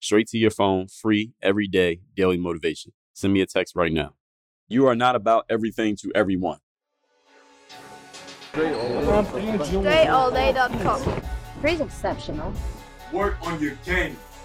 straight to your phone, free every day, daily motivation. Send me a text right now. You are not about everything to everyone. DreAllDay.com. Pretty exceptional. Work on your game.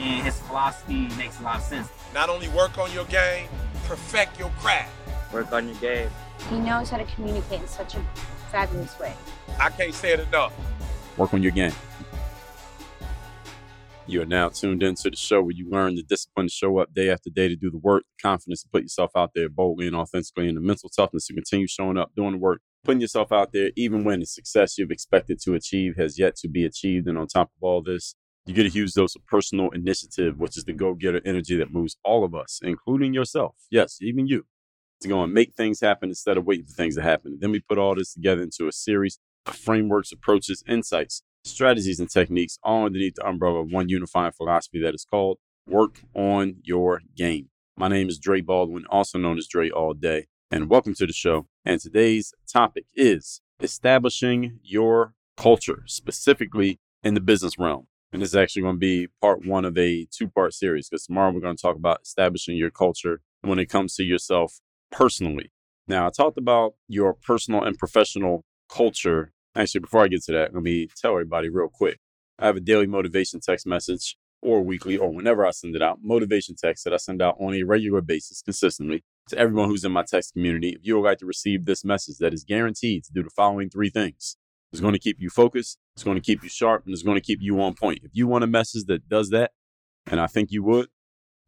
And his philosophy makes a lot of sense. Not only work on your game, perfect your craft. Work on your game. He knows how to communicate in such a fabulous way. I can't say it enough. Work on your game. You are now tuned into the show where you learn the discipline to show up day after day to do the work, the confidence to put yourself out there boldly and authentically, and the mental toughness to continue showing up, doing the work, putting yourself out there, even when the success you've expected to achieve has yet to be achieved. And on top of all this, you get a huge dose of personal initiative, which is the go getter energy that moves all of us, including yourself. Yes, even you, to go and make things happen instead of waiting for things to happen. Then we put all this together into a series of frameworks, approaches, insights, strategies, and techniques, all underneath the umbrella of one unifying philosophy that is called Work on Your Game. My name is Dre Baldwin, also known as Dre All Day, and welcome to the show. And today's topic is establishing your culture, specifically in the business realm. And this is actually going to be part one of a two part series because tomorrow we're going to talk about establishing your culture when it comes to yourself personally. Now, I talked about your personal and professional culture. Actually, before I get to that, let me tell everybody real quick. I have a daily motivation text message or weekly or whenever I send it out, motivation text that I send out on a regular basis consistently to everyone who's in my text community. If you would like to receive this message that is guaranteed to do the following three things, it's going to keep you focused, it's going to keep you sharp, and it's going to keep you on point. If you want a message that does that, and I think you would,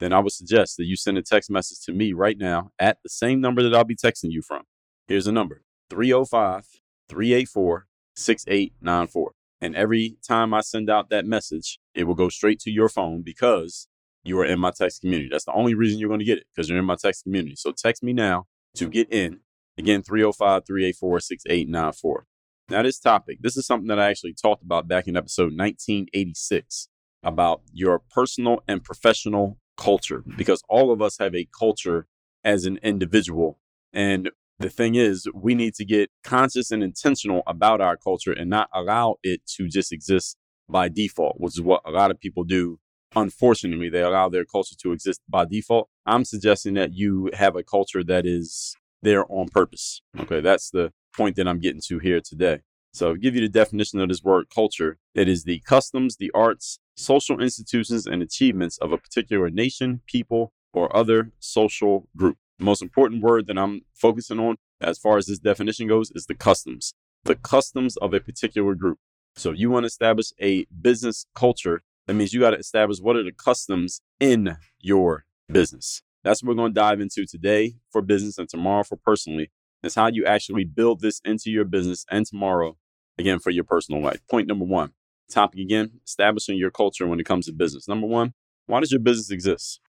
then I would suggest that you send a text message to me right now at the same number that I'll be texting you from. Here's the number 305 384 6894. And every time I send out that message, it will go straight to your phone because you are in my text community. That's the only reason you're going to get it because you're in my text community. So text me now to get in. Again, 305 384 6894. Now, this topic, this is something that I actually talked about back in episode 1986 about your personal and professional culture because all of us have a culture as an individual. And the thing is, we need to get conscious and intentional about our culture and not allow it to just exist by default, which is what a lot of people do. Unfortunately, they allow their culture to exist by default. I'm suggesting that you have a culture that is there on purpose. Okay, that's the point that I'm getting to here today. So, I'll give you the definition of this word culture. It is the customs, the arts, social institutions, and achievements of a particular nation, people, or other social group. The most important word that I'm focusing on as far as this definition goes is the customs, the customs of a particular group. So, if you want to establish a business culture, that means you got to establish what are the customs in your business. That's what we're going to dive into today for business and tomorrow for personally. Is how you actually build this into your business and tomorrow, again, for your personal life. Point number one topic again establishing your culture when it comes to business. Number one, why does your business exist?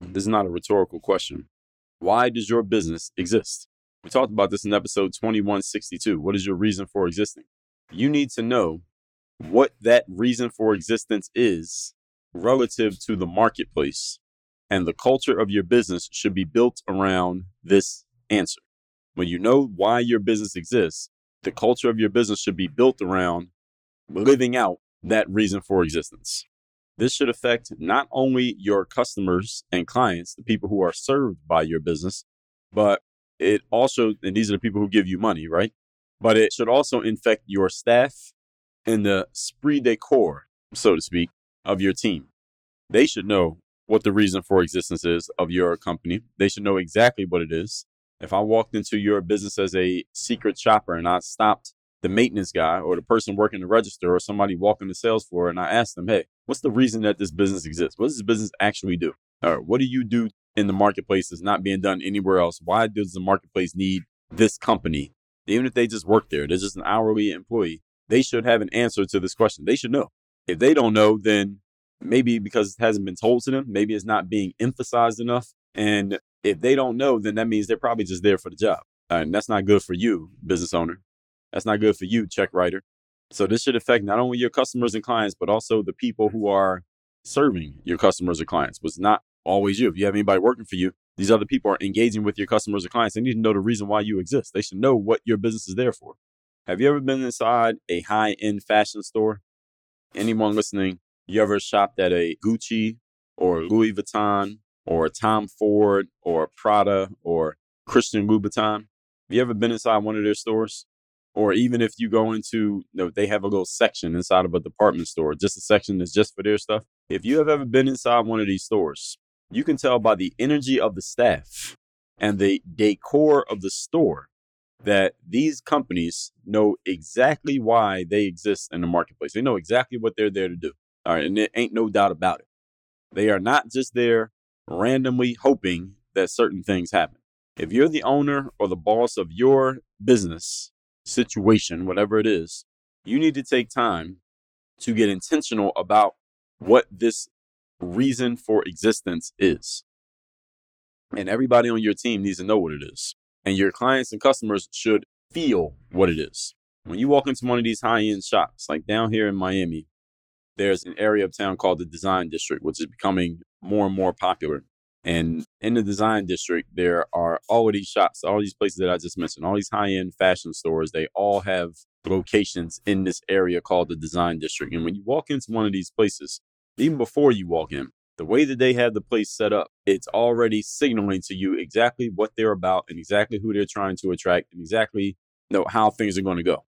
This is not a rhetorical question. Why does your business exist? We talked about this in episode 2162. What is your reason for existing? You need to know what that reason for existence is relative to the marketplace. And the culture of your business should be built around this answer. When you know why your business exists, the culture of your business should be built around living out that reason for existence. This should affect not only your customers and clients, the people who are served by your business, but it also, and these are the people who give you money, right? But it should also infect your staff and the esprit de corps, so to speak, of your team. They should know what the reason for existence is of your company. They should know exactly what it is. If I walked into your business as a secret shopper and I stopped the maintenance guy or the person working the register or somebody walking the sales floor and I asked them, hey, what's the reason that this business exists? What does this business actually do? Or what do you do in the marketplace that's not being done anywhere else? Why does the marketplace need this company? Even if they just work there, they're just an hourly employee. They should have an answer to this question. They should know. If they don't know, then maybe because it hasn't been told to them, maybe it's not being emphasized enough. And if they don't know, then that means they're probably just there for the job. And that's not good for you, business owner. That's not good for you, check writer. So this should affect not only your customers and clients, but also the people who are serving your customers or clients. Was not always you. If you have anybody working for you, these other people are engaging with your customers or clients. They need to know the reason why you exist. They should know what your business is there for. Have you ever been inside a high end fashion store? Anyone listening, you ever shopped at a Gucci or Louis Vuitton or Tom Ford or Prada or Christian Louboutin? Have you ever been inside one of their stores? Or even if you go into, you know, they have a little section inside of a department store, just a section that's just for their stuff. If you have ever been inside one of these stores, you can tell by the energy of the staff and the decor of the store that these companies know exactly why they exist in the marketplace. They know exactly what they're there to do. All right. And there ain't no doubt about it. They are not just there randomly hoping that certain things happen. If you're the owner or the boss of your business situation, whatever it is, you need to take time to get intentional about what this reason for existence is. And everybody on your team needs to know what it is. And your clients and customers should feel what it is. When you walk into one of these high end shops, like down here in Miami, there's an area of town called the Design District, which is becoming more and more popular. And in the Design District, there are all of these shops, all these places that I just mentioned, all these high end fashion stores. They all have locations in this area called the Design District. And when you walk into one of these places, even before you walk in, the way that they have the place set up, it's already signaling to you exactly what they're about and exactly who they're trying to attract and exactly know how things are going to go.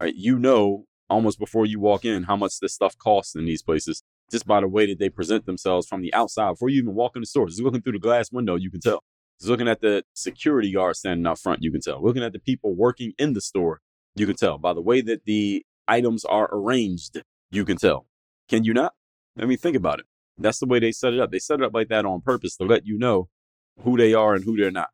Right? You know almost before you walk in how much this stuff costs in these places just by the way that they present themselves from the outside before you even walk in the store. Just looking through the glass window, you can tell. Just looking at the security guard standing out front, you can tell. Looking at the people working in the store, you can tell. By the way that the items are arranged, you can tell. Can you not? I mean, think about it. That's the way they set it up. They set it up like that on purpose to let you know who they are and who they're not.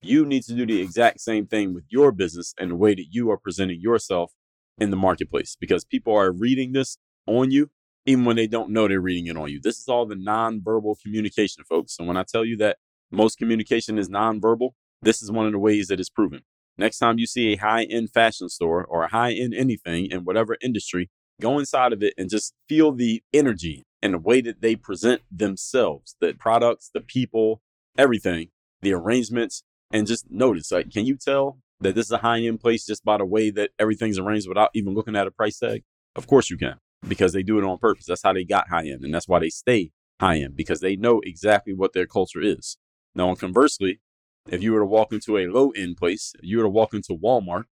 You need to do the exact same thing with your business and the way that you are presenting yourself in the marketplace because people are reading this on you even when they don't know they're reading it on you. This is all the nonverbal communication, folks. And when I tell you that most communication is nonverbal, this is one of the ways that it's proven. Next time you see a high end fashion store or a high end anything in whatever industry, go inside of it and just feel the energy and the way that they present themselves, the products, the people, everything, the arrangements, and just notice like, can you tell that this is a high end place just by the way that everything's arranged without even looking at a price tag? Of course you can because they do it on purpose. That's how they got high end, and that's why they stay high end because they know exactly what their culture is. Now, conversely, if you were to walk into a low end place, if you were to walk into Walmart,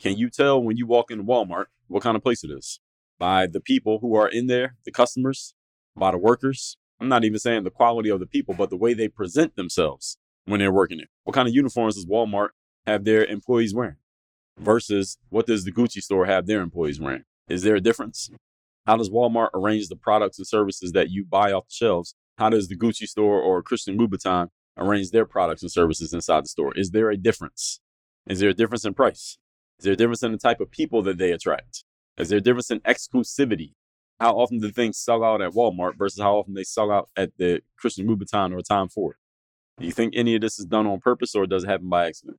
can you tell when you walk into Walmart what kind of place it is? By the people who are in there, the customers, by the workers. I'm not even saying the quality of the people, but the way they present themselves when they're working there. What kind of uniforms does Walmart have their employees wearing? Versus what does the Gucci store have their employees wearing? Is there a difference? How does Walmart arrange the products and services that you buy off the shelves? How does the Gucci store or Christian Louboutin arrange their products and services inside the store? Is there a difference? Is there a difference in price? Is there a difference in the type of people that they attract? Is there a difference in exclusivity? How often do things sell out at Walmart versus how often they sell out at the Christian Louboutin or Tom Ford? Do you think any of this is done on purpose or does it happen by accident?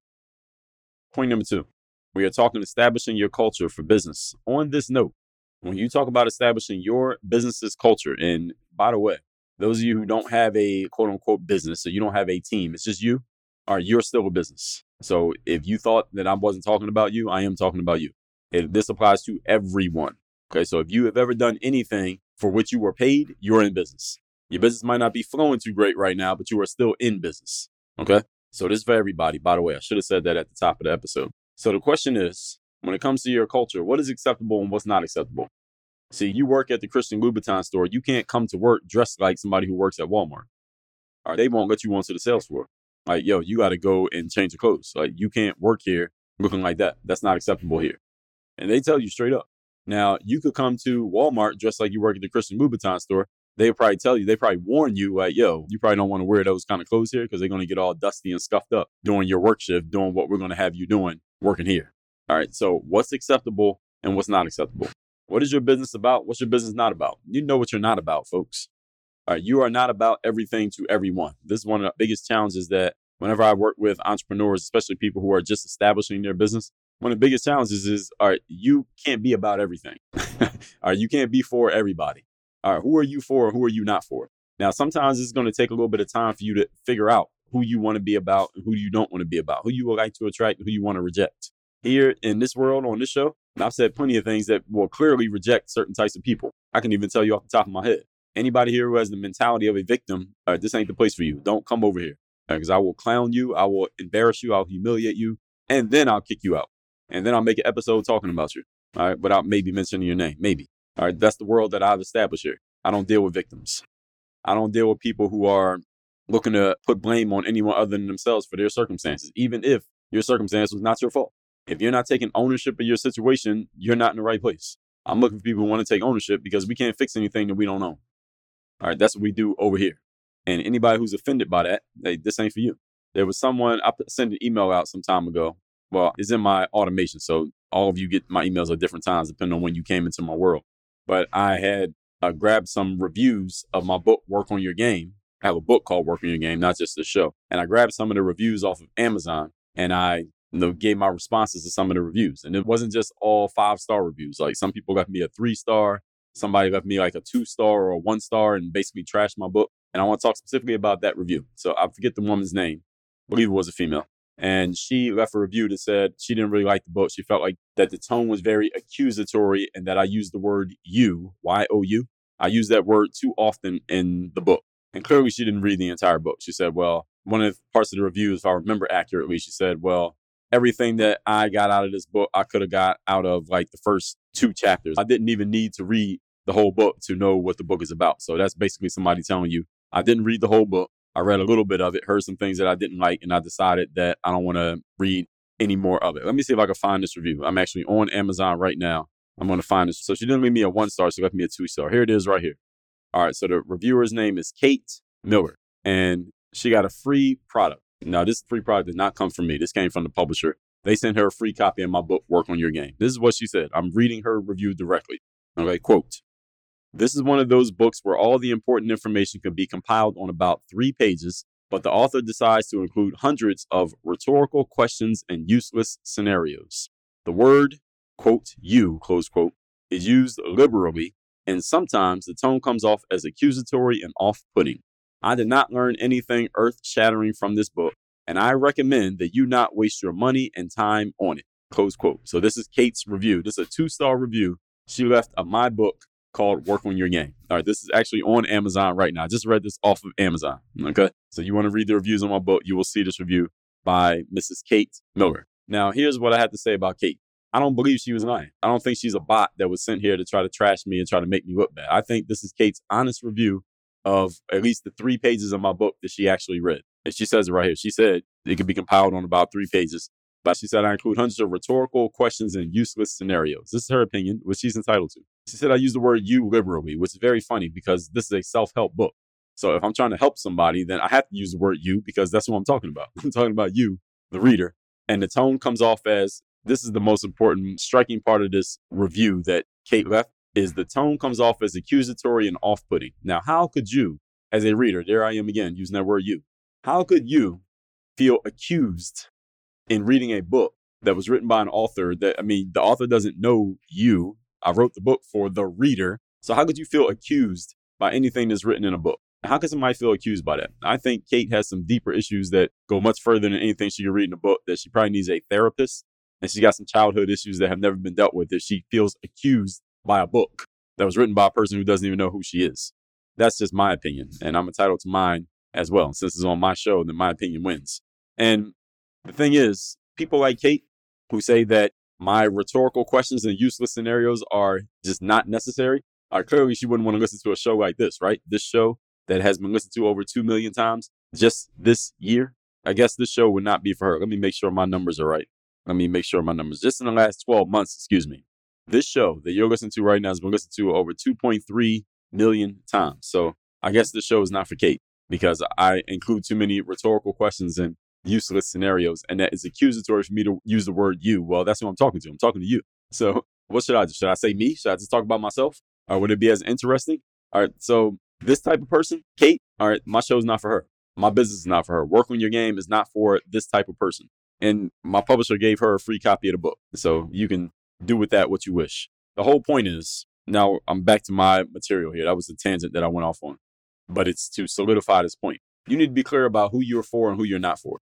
Point number two, we are talking establishing your culture for business. On this note, when you talk about establishing your business's culture, and by the way, those of you who don't have a quote unquote business, so you don't have a team, it's just you, or you're still a business. So if you thought that I wasn't talking about you, I am talking about you. It, this applies to everyone. Okay. So if you have ever done anything for which you were paid, you're in business. Your business might not be flowing too great right now, but you are still in business. Okay. So this is for everybody. By the way, I should have said that at the top of the episode. So the question is, when it comes to your culture, what is acceptable and what's not acceptable? See, you work at the Christian Louboutin store. You can't come to work dressed like somebody who works at Walmart. Or they won't let you onto the sales floor. Like, yo, you got to go and change your clothes. Like, you can't work here looking like that. That's not acceptable here. And they tell you straight up. Now, you could come to Walmart dressed like you work at the Christian Louboutin store. They probably tell you, they probably warn you, like, yo, you probably don't want to wear those kind of clothes here because they're going to get all dusty and scuffed up during your work shift, doing what we're going to have you doing working here. All right. So, what's acceptable and what's not acceptable? What is your business about? What's your business not about? You know what you're not about, folks. All right. You are not about everything to everyone. This is one of the biggest challenges that whenever I work with entrepreneurs, especially people who are just establishing their business, one of the biggest challenges is, all right, you can't be about everything. all right. You can't be for everybody. All right. Who are you for? Who are you not for? Now, sometimes it's going to take a little bit of time for you to figure out who you want to be about and who you don't want to be about, who you would like to attract, who you want to reject. Here in this world, on this show, I've said plenty of things that will clearly reject certain types of people. I can even tell you off the top of my head. Anybody here who has the mentality of a victim, uh, this ain't the place for you. Don't come over here because uh, I will clown you, I will embarrass you, I'll humiliate you, and then I'll kick you out. And then I'll make an episode talking about you, all right, without maybe mentioning your name, maybe. All right, that's the world that I've established here. I don't deal with victims. I don't deal with people who are looking to put blame on anyone other than themselves for their circumstances, even if your circumstance was not your fault. If you're not taking ownership of your situation, you're not in the right place. I'm looking for people who want to take ownership because we can't fix anything that we don't own. All right, that's what we do over here. And anybody who's offended by that, hey, this ain't for you. There was someone, I sent an email out some time ago. Well, it's in my automation. So all of you get my emails at different times, depending on when you came into my world. But I had uh, grabbed some reviews of my book, Work on Your Game. I have a book called Work on Your Game, not just the show. And I grabbed some of the reviews off of Amazon and I you know, gave my responses to some of the reviews. And it wasn't just all five star reviews. Like some people left me a three star, somebody left me like a two star or a one star and basically trashed my book. And I want to talk specifically about that review. So I forget the woman's name. I believe it was a female. And she left a review that said she didn't really like the book. She felt like that the tone was very accusatory and that I used the word you, Y O U. I use that word too often in the book. And clearly she didn't read the entire book. She said, well, one of the parts of the review, if I remember accurately, she said, well, everything that I got out of this book, I could have got out of like the first two chapters. I didn't even need to read the whole book to know what the book is about. So that's basically somebody telling you, I didn't read the whole book. I read a little bit of it, heard some things that I didn't like, and I decided that I don't want to read any more of it. Let me see if I can find this review. I'm actually on Amazon right now. I'm going to find this. So she didn't leave me a one star, she left me a two star. Here it is right here. All right. So the reviewer's name is Kate Miller, and she got a free product. Now, this free product did not come from me. This came from the publisher. They sent her a free copy of my book, Work on Your Game. This is what she said. I'm reading her review directly. Okay, quote. This is one of those books where all the important information can be compiled on about three pages, but the author decides to include hundreds of rhetorical questions and useless scenarios. The word, quote, you, close quote, is used liberally, and sometimes the tone comes off as accusatory and off putting. I did not learn anything earth shattering from this book, and I recommend that you not waste your money and time on it. Close quote. So this is Kate's review. This is a two-star review she left a my book called Work on Your Game. All right, this is actually on Amazon right now. I just read this off of Amazon. Okay. So you want to read the reviews on my book, you will see this review by Mrs. Kate Miller. Now, here's what I have to say about Kate. I don't believe she was lying. I don't think she's a bot that was sent here to try to trash me and try to make me look bad. I think this is Kate's honest review of at least the three pages of my book that she actually read. And she says it right here. She said it could be compiled on about three pages. But she said I include hundreds of rhetorical questions and useless scenarios. This is her opinion, which she's entitled to. She said I use the word you liberally, which is very funny because this is a self help book. So if I'm trying to help somebody, then I have to use the word you because that's what I'm talking about. I'm talking about you, the reader. And the tone comes off as this is the most important, striking part of this review that Kate left is the tone comes off as accusatory and off putting. Now, how could you, as a reader, there I am again using that word you, how could you feel accused in reading a book that was written by an author that, I mean, the author doesn't know you. I wrote the book for the reader. So how could you feel accused by anything that's written in a book? How could somebody feel accused by that? I think Kate has some deeper issues that go much further than anything she can read in a book, that she probably needs a therapist. And she's got some childhood issues that have never been dealt with that she feels accused by a book that was written by a person who doesn't even know who she is. That's just my opinion. And I'm entitled to mine as well. Since it's on my show, then my opinion wins. And the thing is, people like Kate who say that my rhetorical questions and useless scenarios are just not necessary. Are clearly, she wouldn't want to listen to a show like this, right? This show that has been listened to over 2 million times just this year. I guess this show would not be for her. Let me make sure my numbers are right. Let me make sure my numbers, just in the last 12 months, excuse me. This show that you're listening to right now has been listened to over 2.3 million times. So I guess this show is not for Kate because I include too many rhetorical questions and useless scenarios. And that is accusatory for me to use the word you. Well, that's who I'm talking to. I'm talking to you. So what should I do? Should I say me? Should I just talk about myself? Or would it be as interesting? All right. So this type of person, Kate, all right, my show is not for her. My business is not for her. Work on your game is not for this type of person. And my publisher gave her a free copy of the book. So you can do with that what you wish. The whole point is now I'm back to my material here. That was the tangent that I went off on, but it's to solidify this point. You need to be clear about who you're for and who you're not for.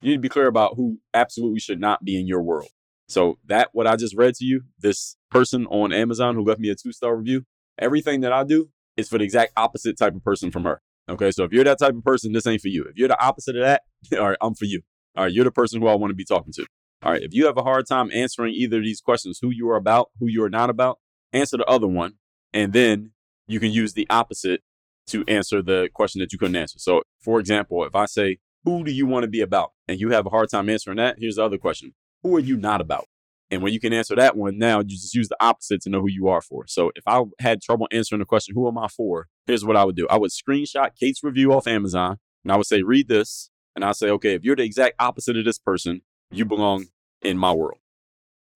You need to be clear about who absolutely should not be in your world. So that what I just read to you, this person on Amazon who left me a two star review, everything that I do is for the exact opposite type of person from her. Okay, so if you're that type of person, this ain't for you. If you're the opposite of that, all right, I'm for you. All right, you're the person who I want to be talking to. All right, if you have a hard time answering either of these questions, who you are about, who you are not about, answer the other one, and then you can use the opposite to answer the question that you couldn't answer. So, for example, if I say, Who do you want to be about? and you have a hard time answering that, here's the other question Who are you not about? And when you can answer that one, now you just use the opposite to know who you are for. So if I had trouble answering the question, who am I for? Here's what I would do. I would screenshot Kate's review off Amazon and I would say, read this. And I'll say, okay, if you're the exact opposite of this person, you belong in my world.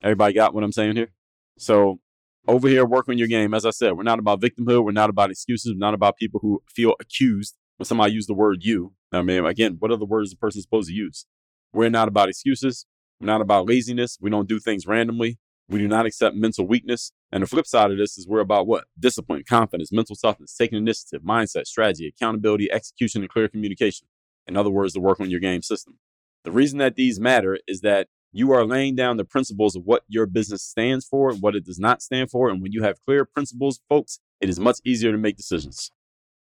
Everybody got what I'm saying here? So over here, work on your game. As I said, we're not about victimhood. We're not about excuses. We're not about people who feel accused when somebody use the word you. I mean, again, what are the words the person's supposed to use? We're not about excuses. We're not about laziness. We don't do things randomly. We do not accept mental weakness. And the flip side of this is we're about what? Discipline, confidence, mental toughness, taking initiative, mindset, strategy, accountability, execution, and clear communication. In other words, the work on your game system. The reason that these matter is that you are laying down the principles of what your business stands for and what it does not stand for. And when you have clear principles, folks, it is much easier to make decisions.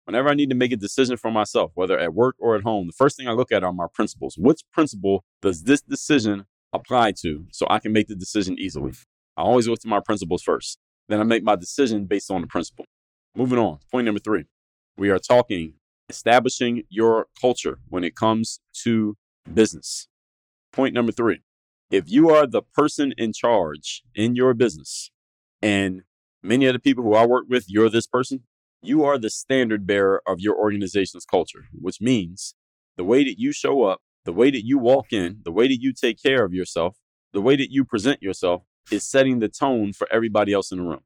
Whenever I need to make a decision for myself, whether at work or at home, the first thing I look at are my principles. Which principle does this decision apply to so I can make the decision easily. I always look to my principles first. Then I make my decision based on the principle. Moving on, point number three. We are talking establishing your culture when it comes to business. Point number three. If you are the person in charge in your business, and many of the people who I work with, you're this person, you are the standard bearer of your organization's culture, which means the way that you show up the way that you walk in, the way that you take care of yourself, the way that you present yourself is setting the tone for everybody else in the room.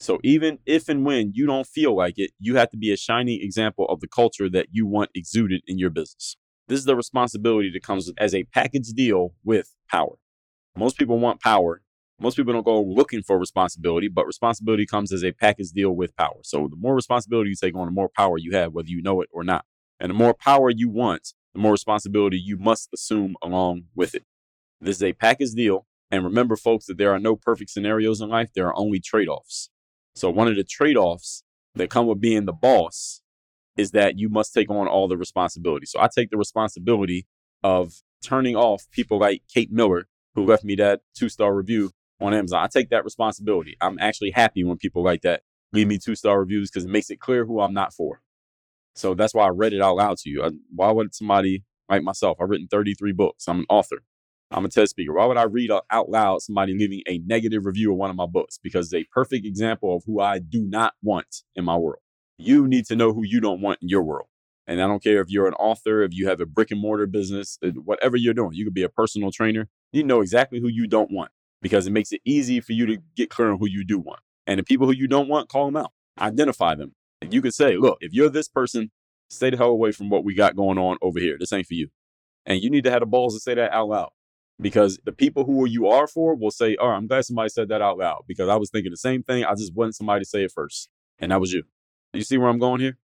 So even if and when you don't feel like it, you have to be a shining example of the culture that you want exuded in your business. This is the responsibility that comes as a package deal with power. Most people want power. Most people don't go looking for responsibility, but responsibility comes as a package deal with power. So the more responsibility you take on, the more power you have, whether you know it or not. And the more power you want, the more responsibility you must assume along with it. This is a package deal. And remember, folks, that there are no perfect scenarios in life, there are only trade offs. So, one of the trade offs that come with being the boss is that you must take on all the responsibility. So, I take the responsibility of turning off people like Kate Miller, who left me that two star review on Amazon. I take that responsibility. I'm actually happy when people like that leave me two star reviews because it makes it clear who I'm not for. So that's why I read it out loud to you. I, why would somebody like myself? I've written 33 books. I'm an author. I'm a TED speaker. Why would I read out loud somebody leaving a negative review of one of my books? Because it's a perfect example of who I do not want in my world. You need to know who you don't want in your world. And I don't care if you're an author, if you have a brick and mortar business, uh, whatever you're doing, you could be a personal trainer. You know exactly who you don't want because it makes it easy for you to get clear on who you do want. And the people who you don't want, call them out, identify them, And you could say, look, if you're this person, stay the hell away from what we got going on over here. This ain't for you. And you need to have the balls to say that out loud because the people who you are for will say, oh, I'm glad somebody said that out loud because I was thinking the same thing. I just wanted somebody to say it first. And that was you. You see where I'm going here?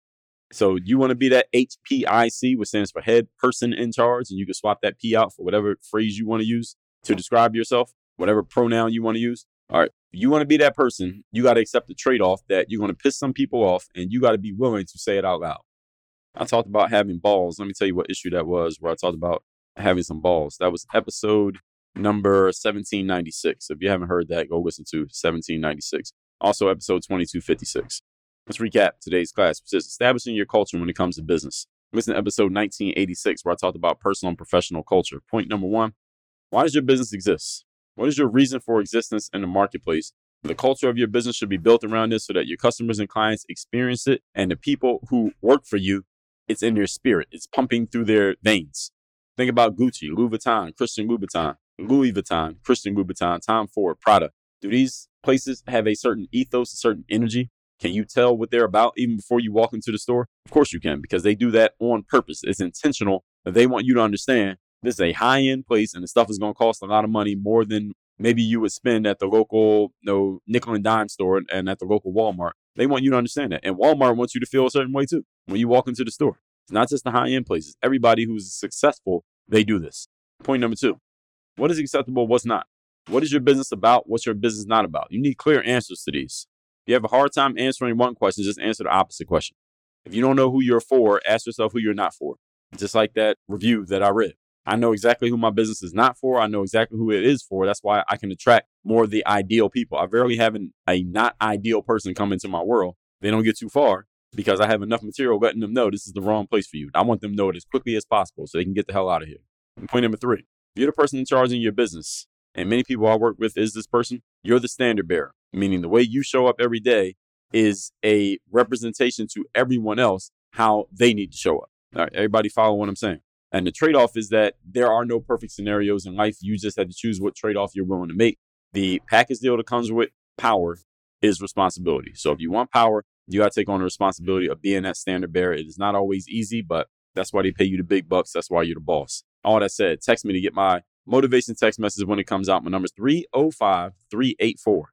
So you want to be that HPIC, which stands for head person in charge, and you can swap that P out for whatever phrase you want to use to describe yourself, whatever pronoun you want to use. All right. You want to be that person, you got to accept the trade off that you're going to piss some people off and you got to be willing to say it out loud. I talked about having balls. Let me tell you what issue that was where I talked about having some balls. That was episode number 1796. If you haven't heard that, go listen to 1796. Also, episode 2256. Let's recap today's class, which is establishing your culture when it comes to business. Listen to episode 1986, where I talked about personal and professional culture. Point number one why does your business exist? What is your reason for existence in the marketplace? The culture of your business should be built around this so that your customers and clients experience it, and the people who work for you, it's in their spirit. It's pumping through their veins. Think about Gucci, Louis Vuitton, Christian Louboutin, Louis Vuitton, Christian Louboutin, Tom Ford, Prada. Do these places have a certain ethos, a certain energy? Can you tell what they're about even before you walk into the store? Of course you can, because they do that on purpose. It's intentional. They want you to understand this is a high end place and the stuff is going to cost a lot of money more than maybe you would spend at the local you know, nickel and dime store and at the local Walmart. They want you to understand that. And Walmart wants you to feel a certain way too when you walk into the store. It's not just the high end places. Everybody who's successful, they do this. Point number two what is acceptable? What's not? What is your business about? What's your business not about? You need clear answers to these. If you have a hard time answering one question, just answer the opposite question. If you don't know who you're for, ask yourself who you're not for. Just like that review that I read. I know exactly who my business is not for. I know exactly who it is for. That's why I can attract more of the ideal people. I rarely have an, a not ideal person come into my world. They don't get too far because I have enough material letting them know this is the wrong place for you. I want them to know it as quickly as possible so they can get the hell out of here. And point number three you're the person in charge in your business, and many people I work with is this person, you're the standard bearer, meaning the way you show up every day is a representation to everyone else how they need to show up. All right, everybody follow what I'm saying. And the trade off is that there are no perfect scenarios in life. You just have to choose what trade off you're willing to make. The package deal that comes with power is responsibility. So if you want power, you got to take on the responsibility of being that standard bearer. It is not always easy, but that's why they pay you the big bucks. That's why you're the boss. All that said, text me to get my motivation text message when it comes out. My number is 305 384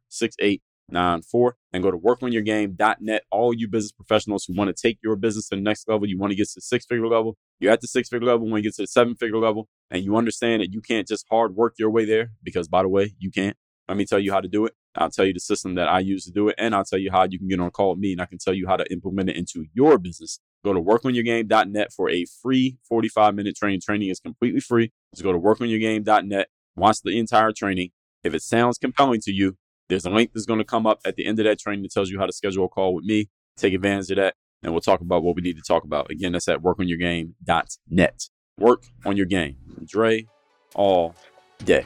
6894. And go to workonyourgame.net. All you business professionals who want to take your business to the next level, you want to get to the six figure level, you're at the six figure level when you get to the seven figure level, and you understand that you can't just hard work your way there because, by the way, you can't. Let me tell you how to do it. I'll tell you the system that I use to do it, and I'll tell you how you can get on a call with me, and I can tell you how to implement it into your business. Go to workonyourgame.net for a free 45 minute training. Training is completely free. Just go to workonyourgame.net, watch the entire training. If it sounds compelling to you, there's a link that's going to come up at the end of that training that tells you how to schedule a call with me. Take advantage of that, and we'll talk about what we need to talk about. Again, that's at workonyourgame.net. Work on your game. Dre all day.